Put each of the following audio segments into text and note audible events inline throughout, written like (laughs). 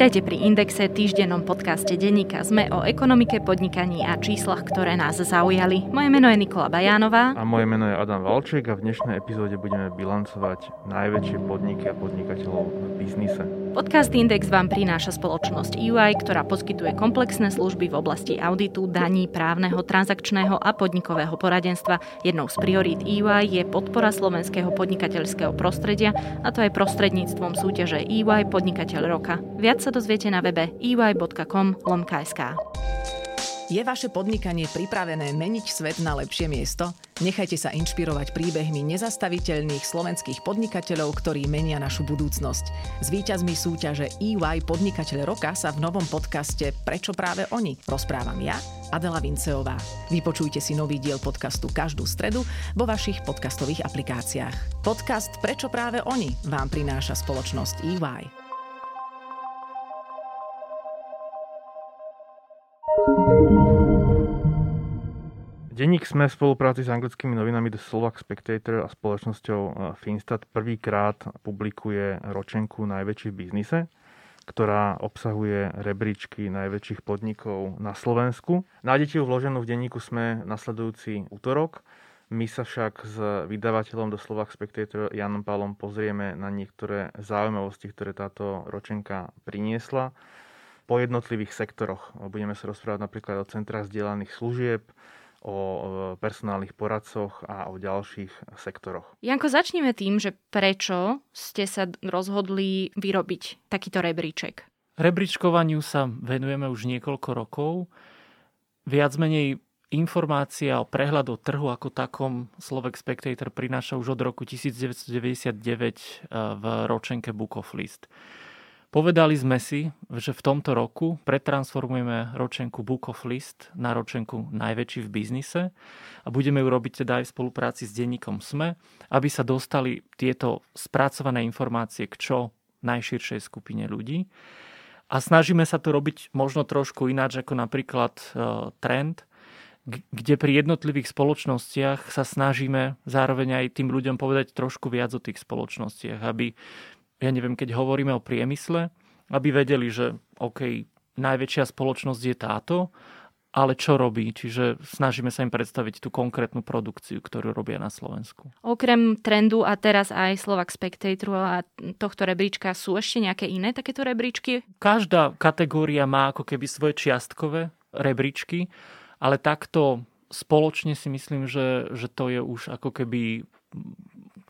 Vítajte pri Indexe, týždennom podcaste denníka Sme o ekonomike, podnikaní a číslach, ktoré nás zaujali. Moje meno je Nikola Bajánová. A moje meno je Adam Valček a v dnešnej epizóde budeme bilancovať najväčšie podniky a podnikateľov v biznise. Podcast Index vám prináša spoločnosť EY, ktorá poskytuje komplexné služby v oblasti auditu, daní, právneho, transakčného a podnikového poradenstva. Jednou z priorít EY je podpora slovenského podnikateľského prostredia, a to aj prostredníctvom súťaže EY Podnikateľ roka. Viac sa dozviete na webe ey.com. Je vaše podnikanie pripravené meniť svet na lepšie miesto? Nechajte sa inšpirovať príbehmi nezastaviteľných slovenských podnikateľov, ktorí menia našu budúcnosť. S víťazmi súťaže EY Podnikateľ roka sa v novom podcaste Prečo práve oni? Rozprávam ja, Adela Vinceová. Vypočujte si nový diel podcastu každú stredu vo vašich podcastových aplikáciách. Podcast Prečo práve oni vám prináša spoločnosť EY. Denník sme v spolupráci s anglickými novinami The Slovak Spectator a spoločnosťou eh, Finstat prvýkrát publikuje ročenku najväčších biznise, ktorá obsahuje rebríčky najväčších podnikov na Slovensku. Nájdete ju vloženú v denníku sme nasledujúci útorok. My sa však s vydavateľom do Slovak Spectator Janom Pálom pozrieme na niektoré zaujímavosti, ktoré táto ročenka priniesla po jednotlivých sektoroch. Budeme sa rozprávať napríklad o centrách zdieľaných služieb, o personálnych poradcoch a o ďalších sektoroch. Janko, začneme tým, že prečo ste sa rozhodli vyrobiť takýto rebríček? Rebríčkovaniu sa venujeme už niekoľko rokov. Viac menej informácia o prehľad o trhu ako takom Slovak Spectator prináša už od roku 1999 eh, v ročenke Book of List. Povedali sme si, že v tomto roku pretransformujeme ročenku Book of List na ročenku najväčší v biznise a budeme ju robiť teda aj v spolupráci s denníkom SME, aby sa dostali tieto spracované informácie k čo najširšej skupine ľudí. A snažíme sa to robiť možno trošku ináč ako napríklad uh, Trend, kde pri jednotlivých spoločnostiach sa snažíme zároveň aj tým ľuďom povedať trošku viac o tých spoločnostiach, aby ja neviem, keď hovoríme o priemysle, aby vedeli, že OK, najväčšia spoločnosť je táto, ale čo robí? Čiže snažíme sa im predstaviť tú konkrétnu produkciu, ktorú robia na Slovensku. Okrem trendu a teraz aj Slovak Spectatoru a tohto rebríčka sú ešte nejaké iné takéto rebríčky? Každá kategória má ako keby svoje čiastkové rebríčky, ale takto spoločne si myslím, že, že to je už ako keby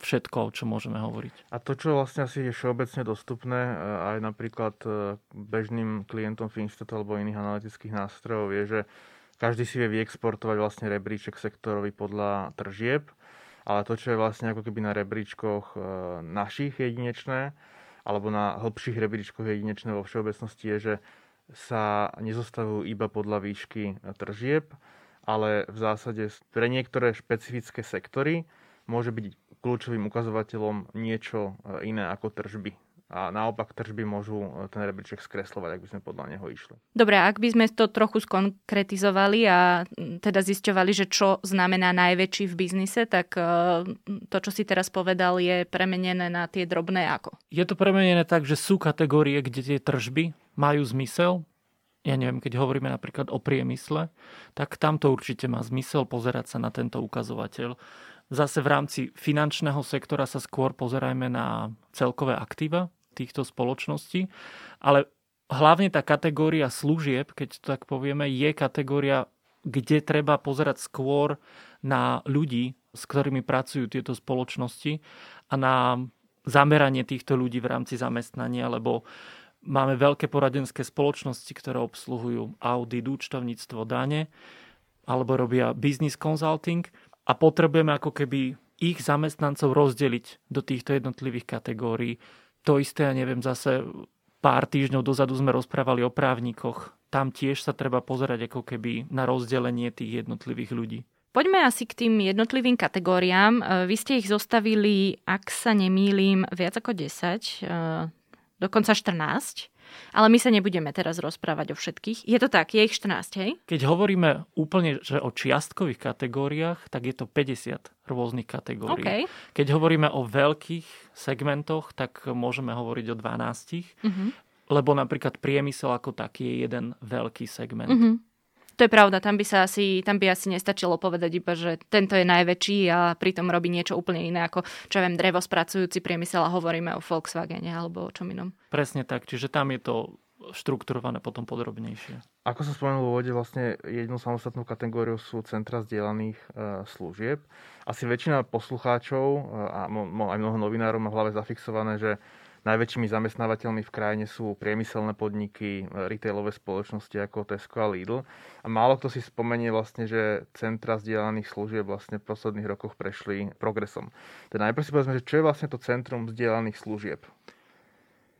všetko, o čom môžeme hovoriť. A to, čo vlastne asi je všeobecne dostupné e, aj napríklad e, bežným klientom Finstatu alebo iných analytických nástrojov je, že každý si vie vyexportovať vlastne rebríček sektorový podľa tržieb, ale to, čo je vlastne ako keby na rebríčkoch e, našich jedinečné, alebo na hĺbších rebríčkoch jedinečné vo všeobecnosti je, že sa nezostavujú iba podľa výšky tržieb, ale v zásade pre niektoré špecifické sektory môže byť kľúčovým ukazovateľom niečo e, iné ako tržby. A naopak tržby môžu e, ten rebríček skreslovať, ak by sme podľa neho išli. Dobre, ak by sme to trochu skonkretizovali a teda zisťovali, že čo znamená najväčší v biznise, tak e, to, čo si teraz povedal, je premenené na tie drobné ako? Je to premenené tak, že sú kategórie, kde tie tržby majú zmysel, ja neviem, keď hovoríme napríklad o priemysle, tak tam to určite má zmysel pozerať sa na tento ukazovateľ. Zase v rámci finančného sektora sa skôr pozerajme na celkové aktíva týchto spoločností, ale hlavne tá kategória služieb, keď to tak povieme, je kategória, kde treba pozerať skôr na ľudí, s ktorými pracujú tieto spoločnosti a na zameranie týchto ľudí v rámci zamestnania, lebo máme veľké poradenské spoločnosti, ktoré obsluhujú audit, účtovníctvo, dane, alebo robia business consulting a potrebujeme ako keby ich zamestnancov rozdeliť do týchto jednotlivých kategórií. To isté, ja neviem, zase pár týždňov dozadu sme rozprávali o právnikoch. Tam tiež sa treba pozerať ako keby na rozdelenie tých jednotlivých ľudí. Poďme asi k tým jednotlivým kategóriám. Vy ste ich zostavili, ak sa nemýlim, viac ako 10, dokonca 14. Ale my sa nebudeme teraz rozprávať o všetkých. Je to tak, je ich 14, hej? Keď hovoríme úplne že o čiastkových kategóriách, tak je to 50 rôznych kategórií. Okay. Keď hovoríme o veľkých segmentoch, tak môžeme hovoriť o 12. Uh-huh. Mhm. lebo napríklad priemysel ako taký je jeden veľký segment. Mm-hmm. To je pravda, tam by, sa asi, tam by asi nestačilo povedať iba, že tento je najväčší a pritom robí niečo úplne iné ako, čo viem, drevo spracujúci priemysel a hovoríme o Volkswagene alebo o čom inom. Presne tak, čiže tam je to štrukturované potom podrobnejšie. Ako som spomenul v úvode, vlastne jednou samostatnou kategóriou sú centra zdieľaných e, služieb. Asi väčšina poslucháčov e, a mo, aj mnoho novinárov má v hlave zafixované, že Najväčšími zamestnávateľmi v krajine sú priemyselné podniky, retailové spoločnosti ako Tesco a Lidl. A málo kto si spomenie vlastne, že centra zdieľaných služieb vlastne v posledných rokoch prešli progresom. Teda najprv si povedzme, že čo je vlastne to centrum zdieľaných služieb?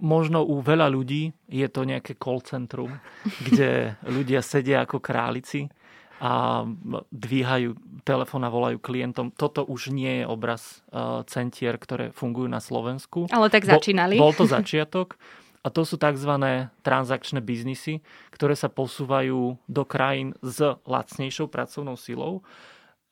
Možno u veľa ľudí je to nejaké call centrum, kde ľudia sedia ako králici a dvíhajú telefón a volajú klientom. Toto už nie je obraz uh, centier, ktoré fungujú na Slovensku. Ale tak začínali. Bol, bol to začiatok. A to sú tzv. transakčné biznisy, ktoré sa posúvajú do krajín s lacnejšou pracovnou silou.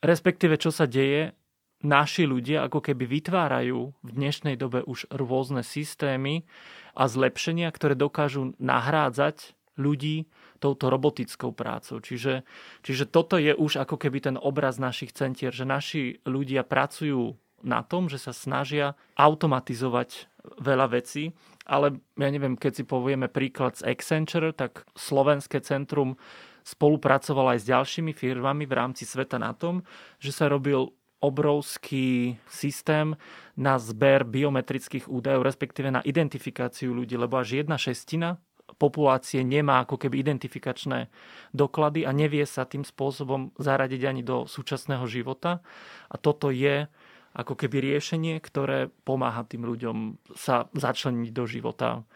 Respektíve, čo sa deje, naši ľudia ako keby vytvárajú v dnešnej dobe už rôzne systémy a zlepšenia, ktoré dokážu nahrádzať ľudí touto robotickou prácou. Čiže, čiže toto je už ako keby ten obraz našich centier, že naši ľudia pracujú na tom, že sa snažia automatizovať veľa vecí, ale ja neviem, keď si povieme príklad z Accenture, tak Slovenské centrum spolupracovalo aj s ďalšími firmami v rámci sveta na tom, že sa robil obrovský systém na zber biometrických údajov, respektíve na identifikáciu ľudí, lebo až jedna šestina populácie nemá ako keby identifikačné doklady a nevie sa tým spôsobom zaradiť ani do súčasného života. A toto je ako keby riešenie, ktoré pomáha tým ľuďom sa začleniť do života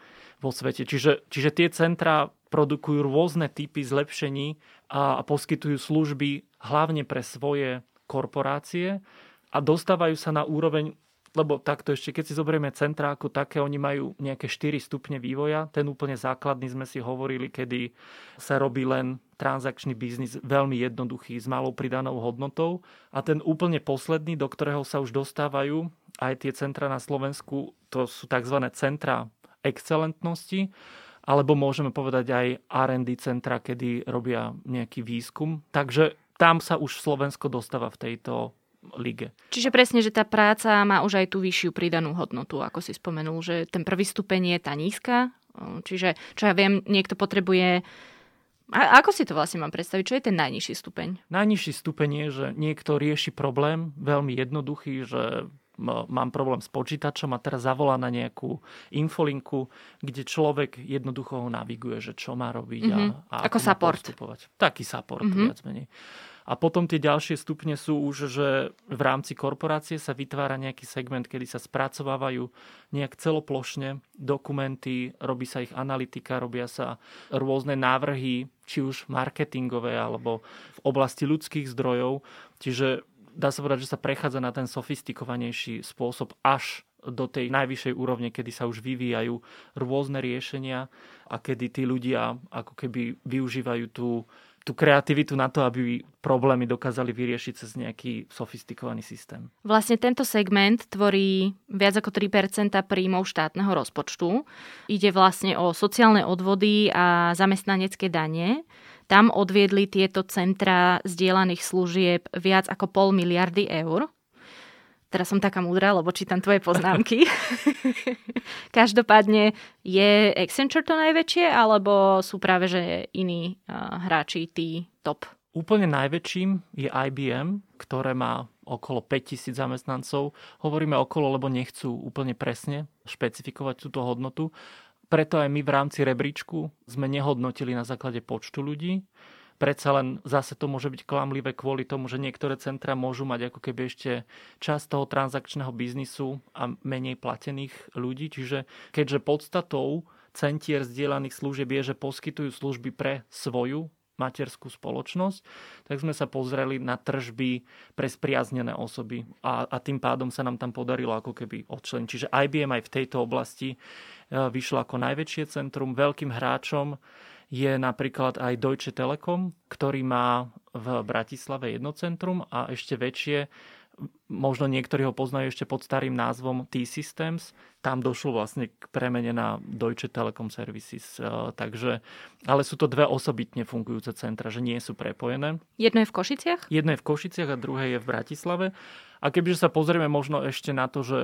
vo svete. Čiže, čiže tie centra produkujú rôzne typy zlepšení a, a poskytujú služby hlavne pre svoje korporácie a dostávajú sa na úroveň lebo takto ešte, keď si zoberieme centra ako také, oni majú nejaké 4 stupne vývoja. Ten úplne základný sme si hovorili, kedy sa robí len transakčný biznis veľmi jednoduchý, s malou pridanou hodnotou. A ten úplne posledný, do ktorého sa už dostávajú aj tie centra na Slovensku, to sú tzv. centra excelentnosti, alebo môžeme povedať aj R&D centra, kedy robia nejaký výskum. Takže tam sa už Slovensko dostáva v tejto lige. Čiže presne, že tá práca má už aj tú vyššiu pridanú hodnotu, ako si spomenul, že ten prvý stupeň je tá nízka, čiže čo ja viem, niekto potrebuje a ako si to vlastne mám predstaviť? Čo je ten najnižší stupeň? Najnižší stupeň je, že niekto rieši problém veľmi jednoduchý, že mám problém s počítačom a teraz zavolá na nejakú infolinku, kde človek jednoducho ho naviguje, že čo má robiť mm-hmm. a, a ako, ako support. Postupovať. Taký support, mm-hmm. viac menej. A potom tie ďalšie stupne sú už, že v rámci korporácie sa vytvára nejaký segment, kedy sa spracovávajú nejak celoplošne dokumenty, robí sa ich analytika, robia sa rôzne návrhy, či už marketingové alebo v oblasti ľudských zdrojov. Čiže dá sa povedať, že sa prechádza na ten sofistikovanejší spôsob až do tej najvyššej úrovne, kedy sa už vyvíjajú rôzne riešenia a kedy tí ľudia ako keby využívajú tú tú kreativitu na to, aby problémy dokázali vyriešiť cez nejaký sofistikovaný systém. Vlastne tento segment tvorí viac ako 3% príjmov štátneho rozpočtu. Ide vlastne o sociálne odvody a zamestnanecké dane. Tam odviedli tieto centra zdieľaných služieb viac ako pol miliardy eur. Teraz som taká múdra, lebo čítam tvoje poznámky. (laughs) Každopádne, je Accenture to najväčšie, alebo sú práve že iní uh, hráči tí top? Úplne najväčším je IBM, ktoré má okolo 5000 zamestnancov. Hovoríme okolo, lebo nechcú úplne presne špecifikovať túto hodnotu. Preto aj my v rámci rebríčku sme nehodnotili na základe počtu ľudí, predsa len zase to môže byť klamlivé kvôli tomu, že niektoré centra môžu mať ako keby ešte časť toho transakčného biznisu a menej platených ľudí. Čiže keďže podstatou centier zdieľaných služieb je, že poskytujú služby pre svoju materskú spoločnosť, tak sme sa pozreli na tržby pre spriaznené osoby a, a tým pádom sa nám tam podarilo ako keby odčleniť. Čiže IBM aj v tejto oblasti e, vyšlo ako najväčšie centrum. Veľkým hráčom je napríklad aj Deutsche Telekom, ktorý má v Bratislave jedno centrum a ešte väčšie možno niektorí ho poznajú ešte pod starým názvom T-Systems. Tam došlo vlastne k premene na Deutsche Telekom Services. E, takže, ale sú to dve osobitne fungujúce centra, že nie sú prepojené. Jedno je v Košiciach? Jedno je v Košiciach a druhé je v Bratislave. A kebyže sa pozrieme možno ešte na to, že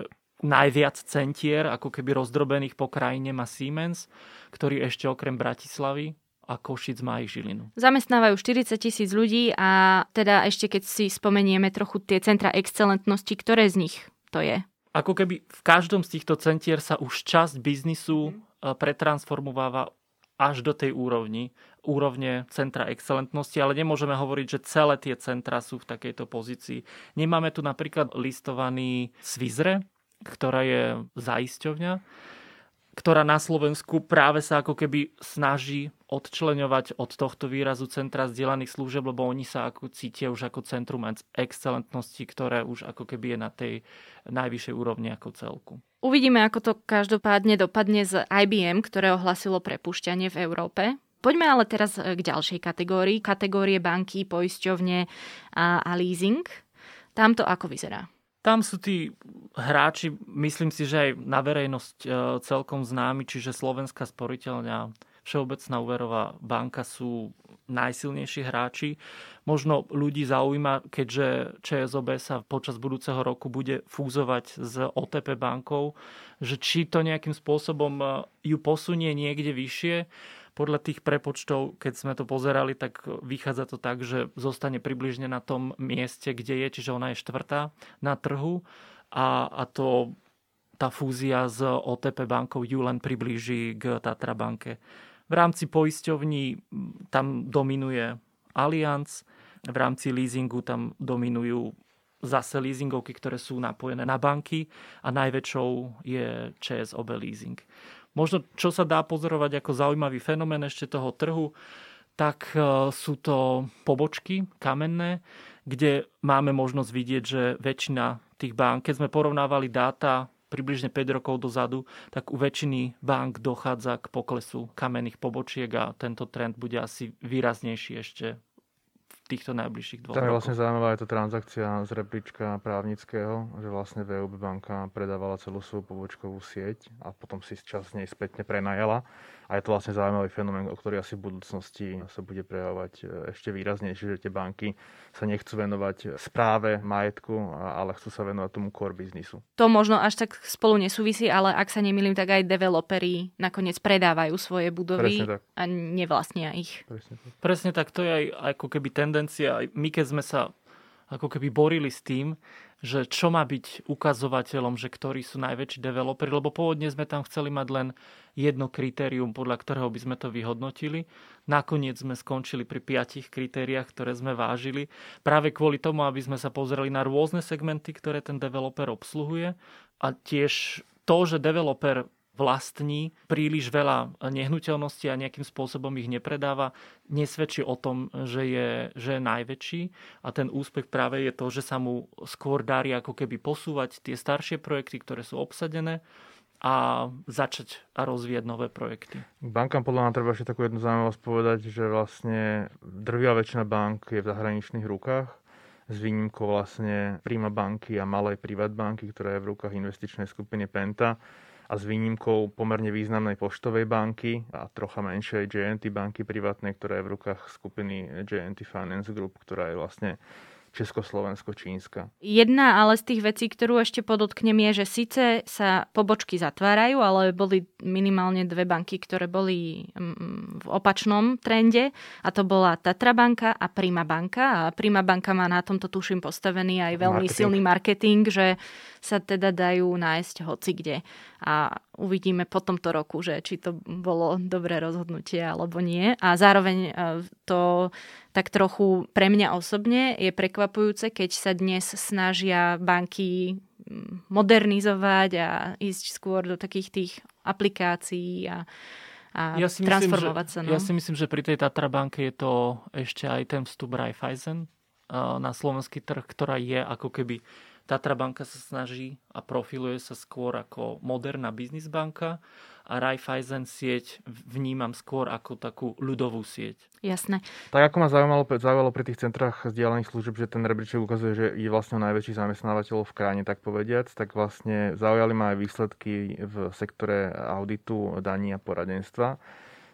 najviac centier, ako keby rozdrobených po krajine má Siemens, ktorý ešte okrem Bratislavy a Košic má ich Žilinu. Zamestnávajú 40 tisíc ľudí a teda ešte keď si spomenieme trochu tie centra excelentnosti, ktoré z nich to je? Ako keby v každom z týchto centier sa už časť biznisu mm. pretransformováva až do tej úrovni, úrovne centra excelentnosti, ale nemôžeme hovoriť, že celé tie centra sú v takejto pozícii. Nemáme tu napríklad listovaný Svizre, ktorá je zaisťovňa, ktorá na Slovensku práve sa ako keby snaží odčleňovať od tohto výrazu Centra zdieľaných služieb, lebo oni sa ako cítia už ako centrum excelentnosti, ktoré už ako keby je na tej najvyššej úrovni ako celku. Uvidíme, ako to každopádne dopadne z IBM, ktoré ohlasilo prepušťanie v Európe. Poďme ale teraz k ďalšej kategórii, kategórie banky, poisťovne a, a leasing. Tam to ako vyzerá? Tam sú tí hráči, myslím si, že aj na verejnosť e, celkom známi, čiže Slovenská sporiteľňa, Všeobecná úverová banka sú najsilnejší hráči. Možno ľudí zaujíma, keďže ČSOB sa počas budúceho roku bude fúzovať s OTP bankou, že či to nejakým spôsobom e, ju posunie niekde vyššie podľa tých prepočtov, keď sme to pozerali, tak vychádza to tak, že zostane približne na tom mieste, kde je, čiže ona je štvrtá na trhu a, a to tá fúzia s OTP bankou ju len priblíži k Tatra banke. V rámci poisťovní tam dominuje Allianz, v rámci leasingu tam dominujú zase leasingovky, ktoré sú napojené na banky a najväčšou je ČSOB leasing. Možno, čo sa dá pozorovať ako zaujímavý fenomén ešte toho trhu, tak e, sú to pobočky kamenné, kde máme možnosť vidieť, že väčšina tých bank, keď sme porovnávali dáta približne 5 rokov dozadu, tak u väčšiny bank dochádza k poklesu kamenných pobočiek a tento trend bude asi výraznejší ešte týchto najbližších dvoch Tam je vlastne zaujímavá je to transakcia z rebríčka právnického, že vlastne VUB banka predávala celú svoju pobočkovú sieť a potom si čas nej spätne prenajala. A je to vlastne zaujímavý fenomén, o ktorý asi v budúcnosti sa bude prejavovať e, ešte výraznejšie, že tie banky sa nechcú venovať správe majetku, ale chcú sa venovať tomu core biznisu. To možno až tak spolu nesúvisí, ale ak sa nemýlim, tak aj developeri nakoniec predávajú svoje budovy a nevlastnia ich. Presne tak. Presne tak, to je aj ako keby tendencia. My keď sme sa ako keby borili s tým, že čo má byť ukazovateľom, že ktorí sú najväčší developeri, lebo pôvodne sme tam chceli mať len jedno kritérium, podľa ktorého by sme to vyhodnotili. Nakoniec sme skončili pri piatich kritériách, ktoré sme vážili, práve kvôli tomu, aby sme sa pozreli na rôzne segmenty, ktoré ten developer obsluhuje a tiež to, že developer vlastní príliš veľa nehnuteľností a nejakým spôsobom ich nepredáva, nesvedčí o tom, že je, že je najväčší. A ten úspech práve je to, že sa mu skôr darí ako keby posúvať tie staršie projekty, ktoré sú obsadené a začať a rozvíjať nové projekty. Bankám podľa mňa treba ešte takú jednu zaujímavosť povedať, že vlastne drvia väčšina bank je v zahraničných rukách s výnimkou vlastne Prima banky a malej banky, ktorá je v rukách investičnej skupiny Penta a s výnimkou pomerne významnej poštovej banky a trocha menšej JNT banky privátnej, ktorá je v rukách skupiny JNT Finance Group, ktorá je vlastne Československo-Čínska. Jedna ale z tých vecí, ktorú ešte podotknem, je, že síce sa pobočky zatvárajú, ale boli minimálne dve banky, ktoré boli mm, v opačnom trende a to bola Tatra banka a Prima banka a Prima banka má na tomto tuším postavený aj veľmi marketing. silný marketing, že sa teda dajú nájsť hoci kde. A uvidíme po tomto roku, že či to bolo dobré rozhodnutie alebo nie. A zároveň e, to tak trochu pre mňa osobne je prekvapujúce, keď sa dnes snažia banky mm, modernizovať a ísť skôr do takých tých aplikácií a, a ja si transformovať myslím, sa. No. Ja si myslím, že pri tej Tatra banke je to ešte aj ten vstup Raiffeisen e, na slovenský trh, ktorá je ako keby Tatra banka sa snaží a profiluje sa skôr ako moderná biznis banka a Raiffeisen sieť vnímam skôr ako takú ľudovú sieť. Jasné. Tak ako ma zaujímalo, zaujímalo pri tých centrách zdieľaných služieb, že ten rebríček ukazuje, že je vlastne najväčší zamestnávateľ v krajine, tak povediac, tak vlastne zaujali ma aj výsledky v sektore auditu, daní a poradenstva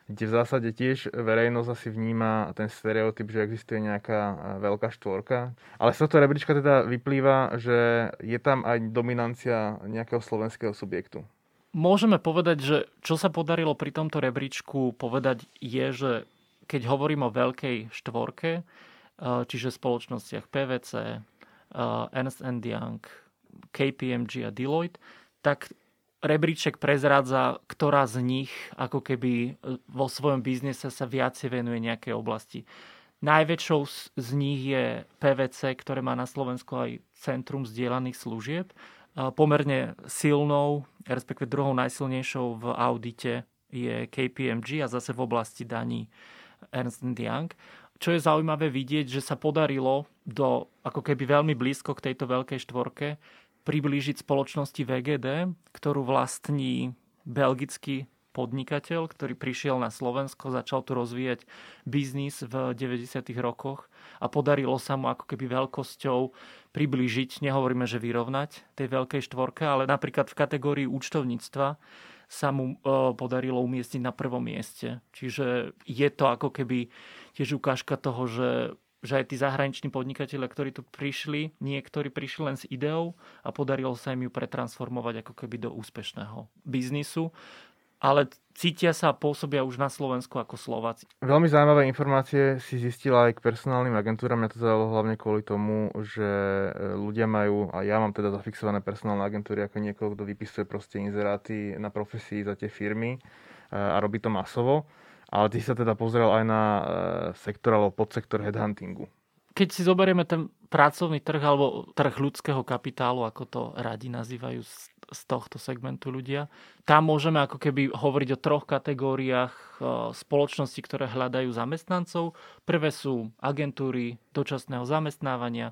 kde v zásade tiež verejnosť asi vníma ten stereotyp, že existuje nejaká e, veľká štvorka. Ale z tohto rebríčka teda vyplýva, že je tam aj dominancia nejakého slovenského subjektu. Môžeme povedať, že čo sa podarilo pri tomto rebríčku povedať je, že keď hovorím o veľkej štvorke, e, čiže spoločnostiach PVC, e, Ernst Young, KPMG a Deloitte, tak rebríček prezrádza, ktorá z nich ako keby e, vo svojom biznise sa viacej venuje nejakej oblasti. Najväčšou z nich je PVC, ktoré má na Slovensku aj Centrum zdieľaných služieb. Pomerne silnou, respektíve druhou najsilnejšou v audite je KPMG a zase v oblasti daní Ernst Young. Čo je zaujímavé vidieť, že sa podarilo do ako keby veľmi blízko k tejto veľkej štvorke priblížiť spoločnosti VGD, ktorú vlastní belgický podnikateľ, ktorý prišiel na Slovensko, začal tu rozvíjať biznis v 90. rokoch a podarilo sa mu ako keby veľkosťou priblížiť, nehovoríme, že vyrovnať tej veľkej štvorke, ale napríklad v kategórii účtovníctva sa mu e, podarilo umiestniť na prvom mieste. Čiže je to ako keby tiež ukážka toho, že že aj tí zahraniční podnikatelia, ktorí tu prišli, niektorí prišli len s ideou a podarilo sa im ju pretransformovať ako keby do úspešného biznisu ale cítia sa a pôsobia už na Slovensku ako Slováci. Veľmi zaujímavé informácie si zistila aj k personálnym agentúram. Mňa to zaujalo hlavne kvôli tomu, že e, ľudia majú, a ja mám teda zafixované personálne agentúry ako niekoho, kto vypisuje proste inzeráty na profesii za tie firmy e, a robí to masovo ale ty sa teda pozrel aj na e, sektor alebo podsektor headhuntingu. Keď si zoberieme ten pracovný trh alebo trh ľudského kapitálu, ako to radi nazývajú z, tohto segmentu ľudia, tam môžeme ako keby hovoriť o troch kategóriách e, spoločnosti, ktoré hľadajú zamestnancov. Prvé sú agentúry dočasného zamestnávania,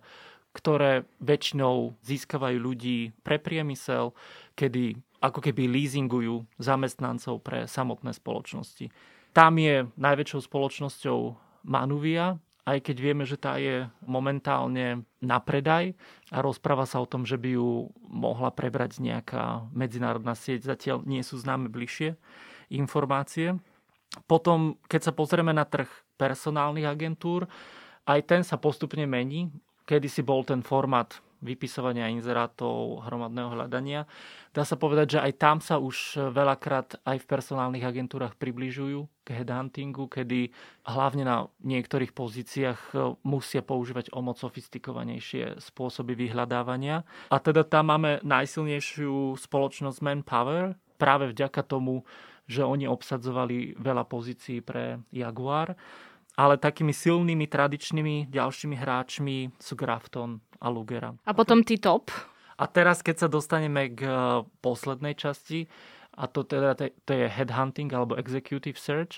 ktoré väčšinou získavajú ľudí pre priemysel, kedy ako keby leasingujú zamestnancov pre samotné spoločnosti. Tam je najväčšou spoločnosťou Manuvia, aj keď vieme, že tá je momentálne na predaj a rozpráva sa o tom, že by ju mohla prebrať nejaká medzinárodná sieť. Zatiaľ nie sú známe bližšie informácie. Potom, keď sa pozrieme na trh personálnych agentúr, aj ten sa postupne mení. Kedy si bol ten formát vypisovania inzerátov, hromadného hľadania. Dá sa povedať, že aj tam sa už veľakrát aj v personálnych agentúrach približujú k headhuntingu, kedy hlavne na niektorých pozíciách e, musia používať o moc sofistikovanejšie spôsoby vyhľadávania. A teda tam máme najsilnejšiu spoločnosť Manpower, práve vďaka tomu, že oni obsadzovali veľa pozícií pre Jaguar ale takými silnými tradičnými ďalšími hráčmi sú Grafton a Lugera. A potom tí top? A teraz, keď sa dostaneme k eh, poslednej časti, a to teda to je headhunting alebo executive search,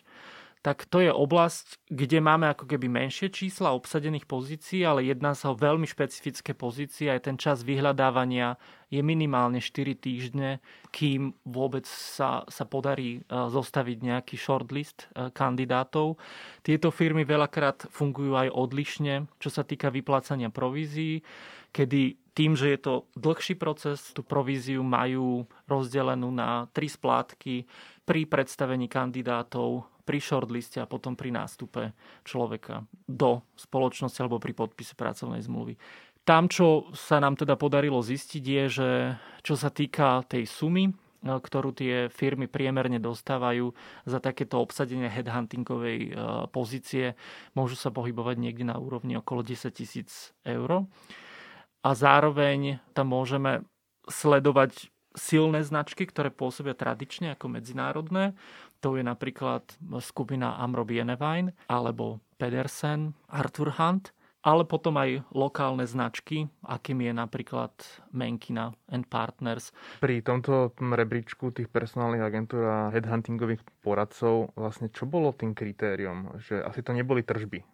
tak to je oblasť, kde máme ako keby menšie čísla obsadených pozícií, ale jedná sa o veľmi špecifické pozície. Aj ten čas vyhľadávania je minimálne 4 týždne, kým vôbec sa, sa podarí e, zostaviť nejaký shortlist e, kandidátov. Tieto firmy veľakrát fungujú aj odlišne, čo sa týka vyplácania provízií, kedy tým, že je to dlhší proces, tú províziu majú rozdelenú na tri splátky pri predstavení kandidátov pri shortliste a potom pri nástupe človeka do spoločnosti alebo pri podpise pracovnej zmluvy. Tam, čo sa nám teda podarilo zistiť, je, že čo sa týka tej sumy, e, ktorú tie firmy priemerne dostávajú za takéto obsadenie headhuntingovej e, pozície, môžu sa pohybovať niekde na úrovni okolo 10 tisíc eur. A zároveň tam môžeme sledovať silné značky, ktoré pôsobia tradične ako medzinárodné to je napríklad skupina Amro Bienevine alebo Pedersen, Arthur Hunt, ale potom aj lokálne značky, akým je napríklad Menkina and Partners. Pri tomto rebríčku tých personálnych agentúr a headhuntingových poradcov, vlastne čo bolo tým kritériom? Že asi to neboli tržby.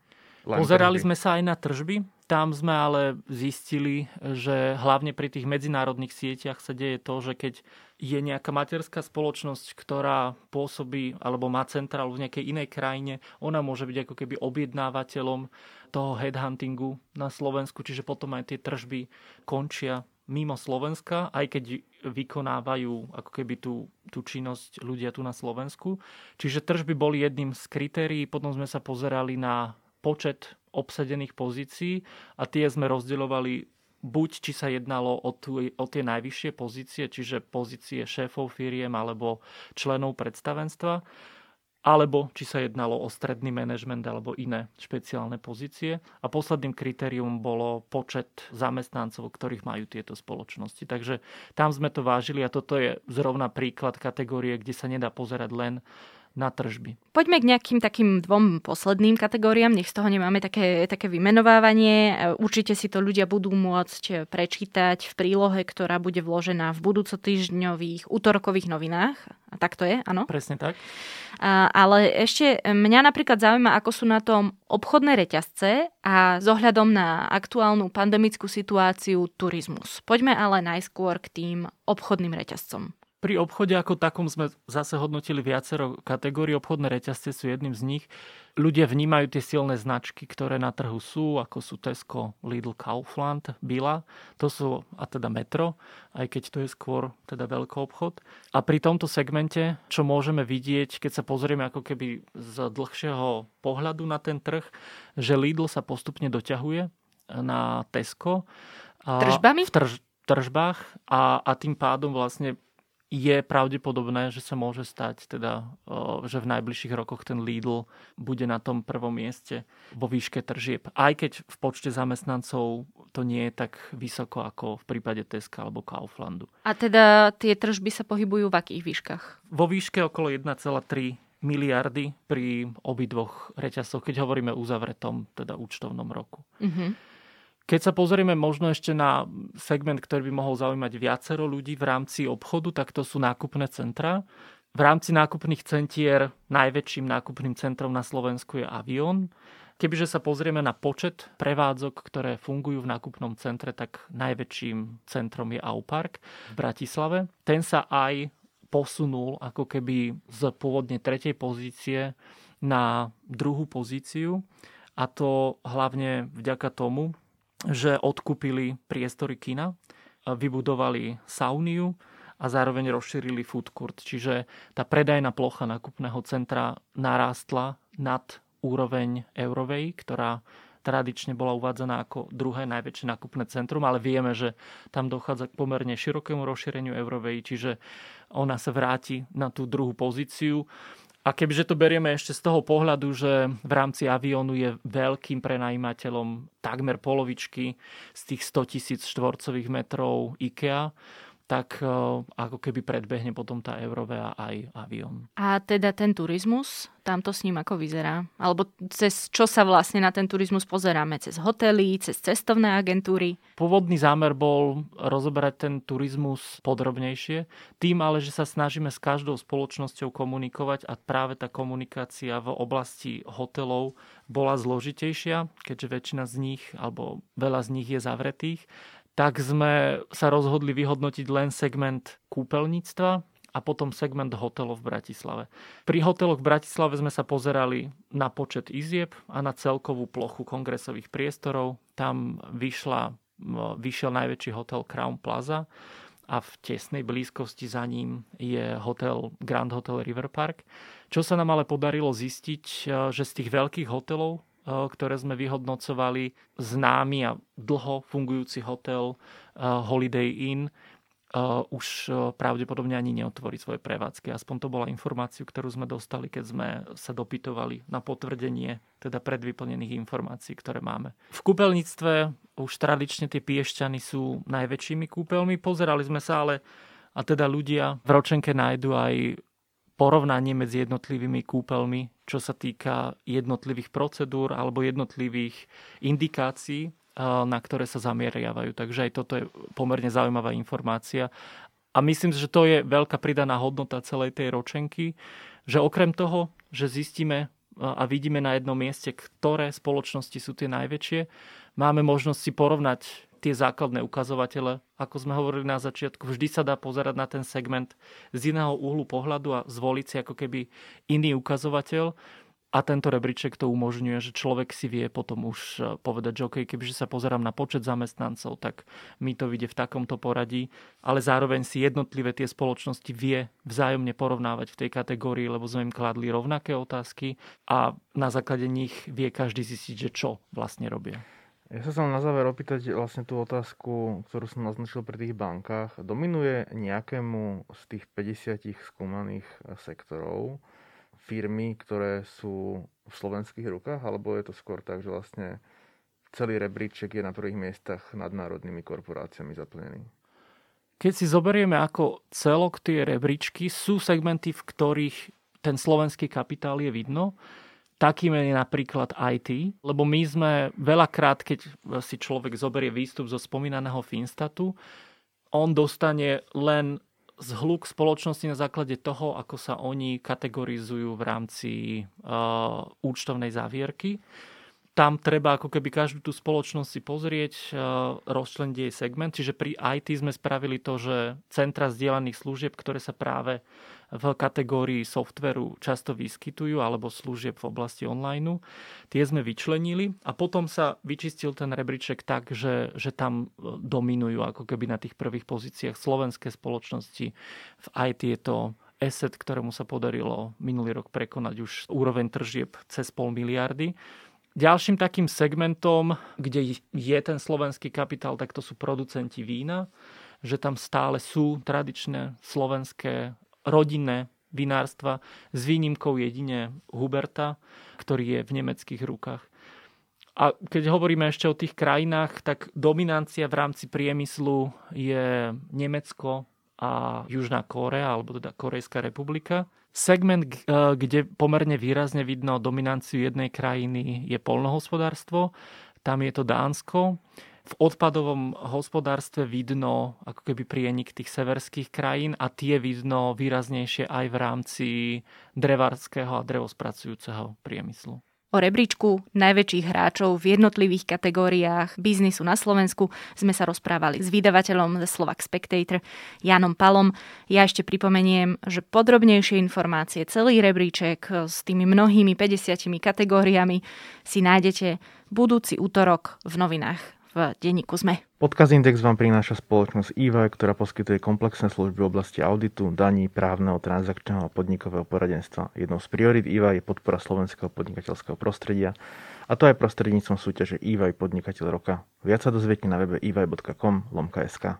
Len Pozerali tržby. sme sa aj na tržby. tam sme ale zistili, že hlavne pri tých medzinárodných sieťach sa deje to, že keď je nejaká materská spoločnosť, ktorá pôsobí alebo má centrálu v nejakej inej krajine, ona môže byť ako keby objednávateľom toho headhuntingu na Slovensku, čiže potom aj tie tržby končia mimo Slovenska, aj keď vykonávajú ako keby tú, tú činnosť ľudia tu na Slovensku. Čiže tržby boli jedným z kritérií, potom sme sa pozerali na počet obsadených pozícií a tie sme rozdeľovali buď či sa jednalo o, tu, o tie najvyššie pozície, čiže pozície šéfov firiem alebo členov predstavenstva, alebo či sa jednalo o stredný manažment alebo iné špeciálne pozície. A posledným kritérium bolo počet zamestnancov, ktorých majú tieto spoločnosti. Takže tam sme to vážili a toto je zrovna príklad kategórie, kde sa nedá pozerať len na tržby. Poďme k nejakým takým dvom posledným kategóriám, nech z toho nemáme také, také vymenovávanie. Určite si to ľudia budú môcť prečítať v prílohe, ktorá bude vložená v budúcotýždňových útorkových novinách. A tak to je, áno? Presne tak. A, ale ešte mňa napríklad zaujíma, ako sú na tom obchodné reťazce a s ohľadom na aktuálnu pandemickú situáciu turizmus. Poďme ale najskôr k tým obchodným reťazcom. Pri obchode ako takom sme zase hodnotili viacero kategórií. Obchodné reťazce sú jedným z nich. Ľudia vnímajú tie silné značky, ktoré na trhu sú, ako sú Tesco, Lidl, Kaufland, Bila. To sú, a teda Metro, aj keď to je skôr teda veľký obchod. A pri tomto segmente, čo môžeme vidieť, keď sa pozrieme ako keby z dlhšieho pohľadu na ten trh, že Lidl sa postupne doťahuje na Tesco. Tržbami? V trž, tržbách a, a tým pádom vlastne je pravdepodobné, že sa môže stať, teda, že v najbližších rokoch ten Lidl bude na tom prvom mieste vo výške tržieb. Aj keď v počte zamestnancov to nie je tak vysoko ako v prípade Teska alebo Kauflandu. A teda tie tržby sa pohybujú v akých výškach? Vo výške okolo 1,3 miliardy pri obidvoch reťazoch, keď hovoríme o uzavretom teda účtovnom roku. Mm-hmm. Keď sa pozrieme možno ešte na segment, ktorý by mohol zaujímať viacero ľudí v rámci obchodu, tak to sú nákupné centra. V rámci nákupných centier najväčším nákupným centrom na Slovensku je Avion. Kebyže sa pozrieme na počet prevádzok, ktoré fungujú v nákupnom centre, tak najväčším centrom je Aupark v Bratislave. Ten sa aj posunul ako keby z pôvodne tretej pozície na druhú pozíciu. A to hlavne vďaka tomu, že odkúpili priestory kina, vybudovali sauniu a zároveň rozšírili food court. Čiže tá predajná plocha nákupného centra narástla nad úroveň Eurovej, ktorá tradične bola uvádzaná ako druhé najväčšie nákupné centrum, ale vieme, že tam dochádza k pomerne širokému rozšíreniu Eurovej, čiže ona sa vráti na tú druhú pozíciu. A kebyže to berieme ešte z toho pohľadu, že v rámci aviónu je veľkým prenajímateľom takmer polovičky z tých 100 tisíc štvorcových metrov IKEA, tak eh, ako keby predbehne potom tá Eurovea aj avión. A teda ten turizmus, tam to s ním ako vyzerá? Alebo cez čo sa vlastne na ten turizmus pozeráme? Cez hotely, cez cestovné agentúry? Pôvodný zámer bol rozoberať ten turizmus podrobnejšie, tým ale, že sa snažíme s každou spoločnosťou komunikovať a práve tá komunikácia v oblasti hotelov bola zložitejšia, keďže väčšina z nich, alebo veľa z nich je zavretých tak sme sa rozhodli vyhodnotiť len segment kúpeľníctva a potom segment hotelov v Bratislave. Pri hoteloch v Bratislave sme sa pozerali na počet izieb a na celkovú plochu kongresových priestorov. Tam vyšla, vyšiel najväčší hotel Crown Plaza a v tesnej blízkosti za ním je hotel Grand Hotel River Park. Čo sa nám ale podarilo zistiť, že z tých veľkých hotelov ktoré sme vyhodnocovali, známy a dlho fungujúci hotel Holiday Inn už pravdepodobne ani neotvorí svoje prevádzky. Aspoň to bola informáciu, ktorú sme dostali, keď sme sa dopytovali na potvrdenie teda predvyplnených informácií, ktoré máme. V kúpeľníctve už tradične tie piešťany sú najväčšími kúpeľmi. Pozerali sme sa ale a teda ľudia v ročenke nájdu aj porovnanie medzi jednotlivými kúpeľmi, čo sa týka jednotlivých procedúr alebo jednotlivých indikácií, na ktoré sa zameriavajú. Takže aj toto je pomerne zaujímavá informácia. A myslím, že to je veľká pridaná hodnota celej tej ročenky, že okrem toho, že zistíme a vidíme na jednom mieste, ktoré spoločnosti sú tie najväčšie. Máme možnosť si porovnať tie základné ukazovatele. Ako sme hovorili na začiatku, vždy sa dá pozerať na ten segment z iného uhlu pohľadu a zvoliť si ako keby iný ukazovateľ. A tento rebríček to umožňuje, že človek si vie potom už e, povedať, že OK, kebyže sa pozerám na počet zamestnancov, tak mi to vyjde v takomto poradí, ale zároveň si jednotlivé tie spoločnosti vie vzájomne porovnávať v tej kategórii, lebo sme im kladli rovnaké otázky a na základe nich vie každý zistiť, že čo vlastne robia. Ja sa chcem na záver opýtať vlastne tú otázku, ktorú som naznačil pri tých bankách. Dominuje nejakému z tých 50 skúmaných sektorov firmy, ktoré sú v slovenských rukách, alebo je to skôr tak, že vlastne celý rebríček je na prvých miestach nadnárodnými korporáciami zaplnený? Keď si zoberieme ako celok tie rebríčky, sú segmenty, v ktorých ten slovenský kapitál je vidno. Takým je napríklad IT, lebo my sme veľakrát, keď si človek zoberie výstup zo spomínaného Finstatu, on dostane len zhluk spoločnosti na základe toho, ako sa oni kategorizujú v rámci uh, účtovnej závierky. Tam treba ako keby každú tú spoločnosť si pozrieť, uh, rozčleniť jej segment. Čiže pri IT sme spravili to, že centra zdieľaných služieb, ktoré sa práve v kategórii softveru často vyskytujú alebo služieb v oblasti online. Tie sme vyčlenili a potom sa vyčistil ten rebríček tak, že, že tam e, dominujú ako keby na tých prvých pozíciách slovenské spoločnosti. V IT je to asset, ktorému sa podarilo minulý rok prekonať už úroveň tržieb cez pol miliardy. Ďalším takým segmentom, kde je ten slovenský kapitál, tak to sú producenti vína, že tam stále sú tradičné slovenské rodinné vinárstva s výnimkou jedine Huberta, ktorý je v nemeckých rukách. A keď hovoríme ešte o tých krajinách, tak dominancia v rámci priemyslu je Nemecko a Južná Kórea, alebo teda Korejská republika. Segment, e, kde pomerne výrazne vidno dominanciu jednej krajiny, je polnohospodárstvo. Tam je to Dánsko v odpadovom hospodárstve vidno ako keby prienik tých severských krajín a tie vidno výraznejšie aj v rámci drevárskeho a drevospracujúceho priemyslu. O rebríčku najväčších hráčov v jednotlivých kategóriách biznisu na Slovensku sme sa rozprávali s vydavateľom ze Slovak Spectator Janom Palom. Ja ešte pripomeniem, že podrobnejšie informácie, celý rebríček s tými mnohými 50 kategóriami si nájdete budúci útorok v novinách v denníku ZME. Podkaz Index vám prináša spoločnosť EY, ktorá poskytuje komplexné služby v oblasti auditu, daní, právneho, transakčného a podnikového poradenstva. Jednou z priorit EY je podpora slovenského podnikateľského prostredia, a to aj prostredníctvom súťaže EY Podnikateľ roka. Viac sa dozviete na webe ey.com lomka.sk.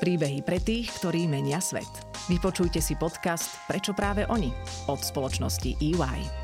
Príbehy pre tých, ktorí menia svet. Vypočujte si podcast Prečo práve oni od spoločnosti EY.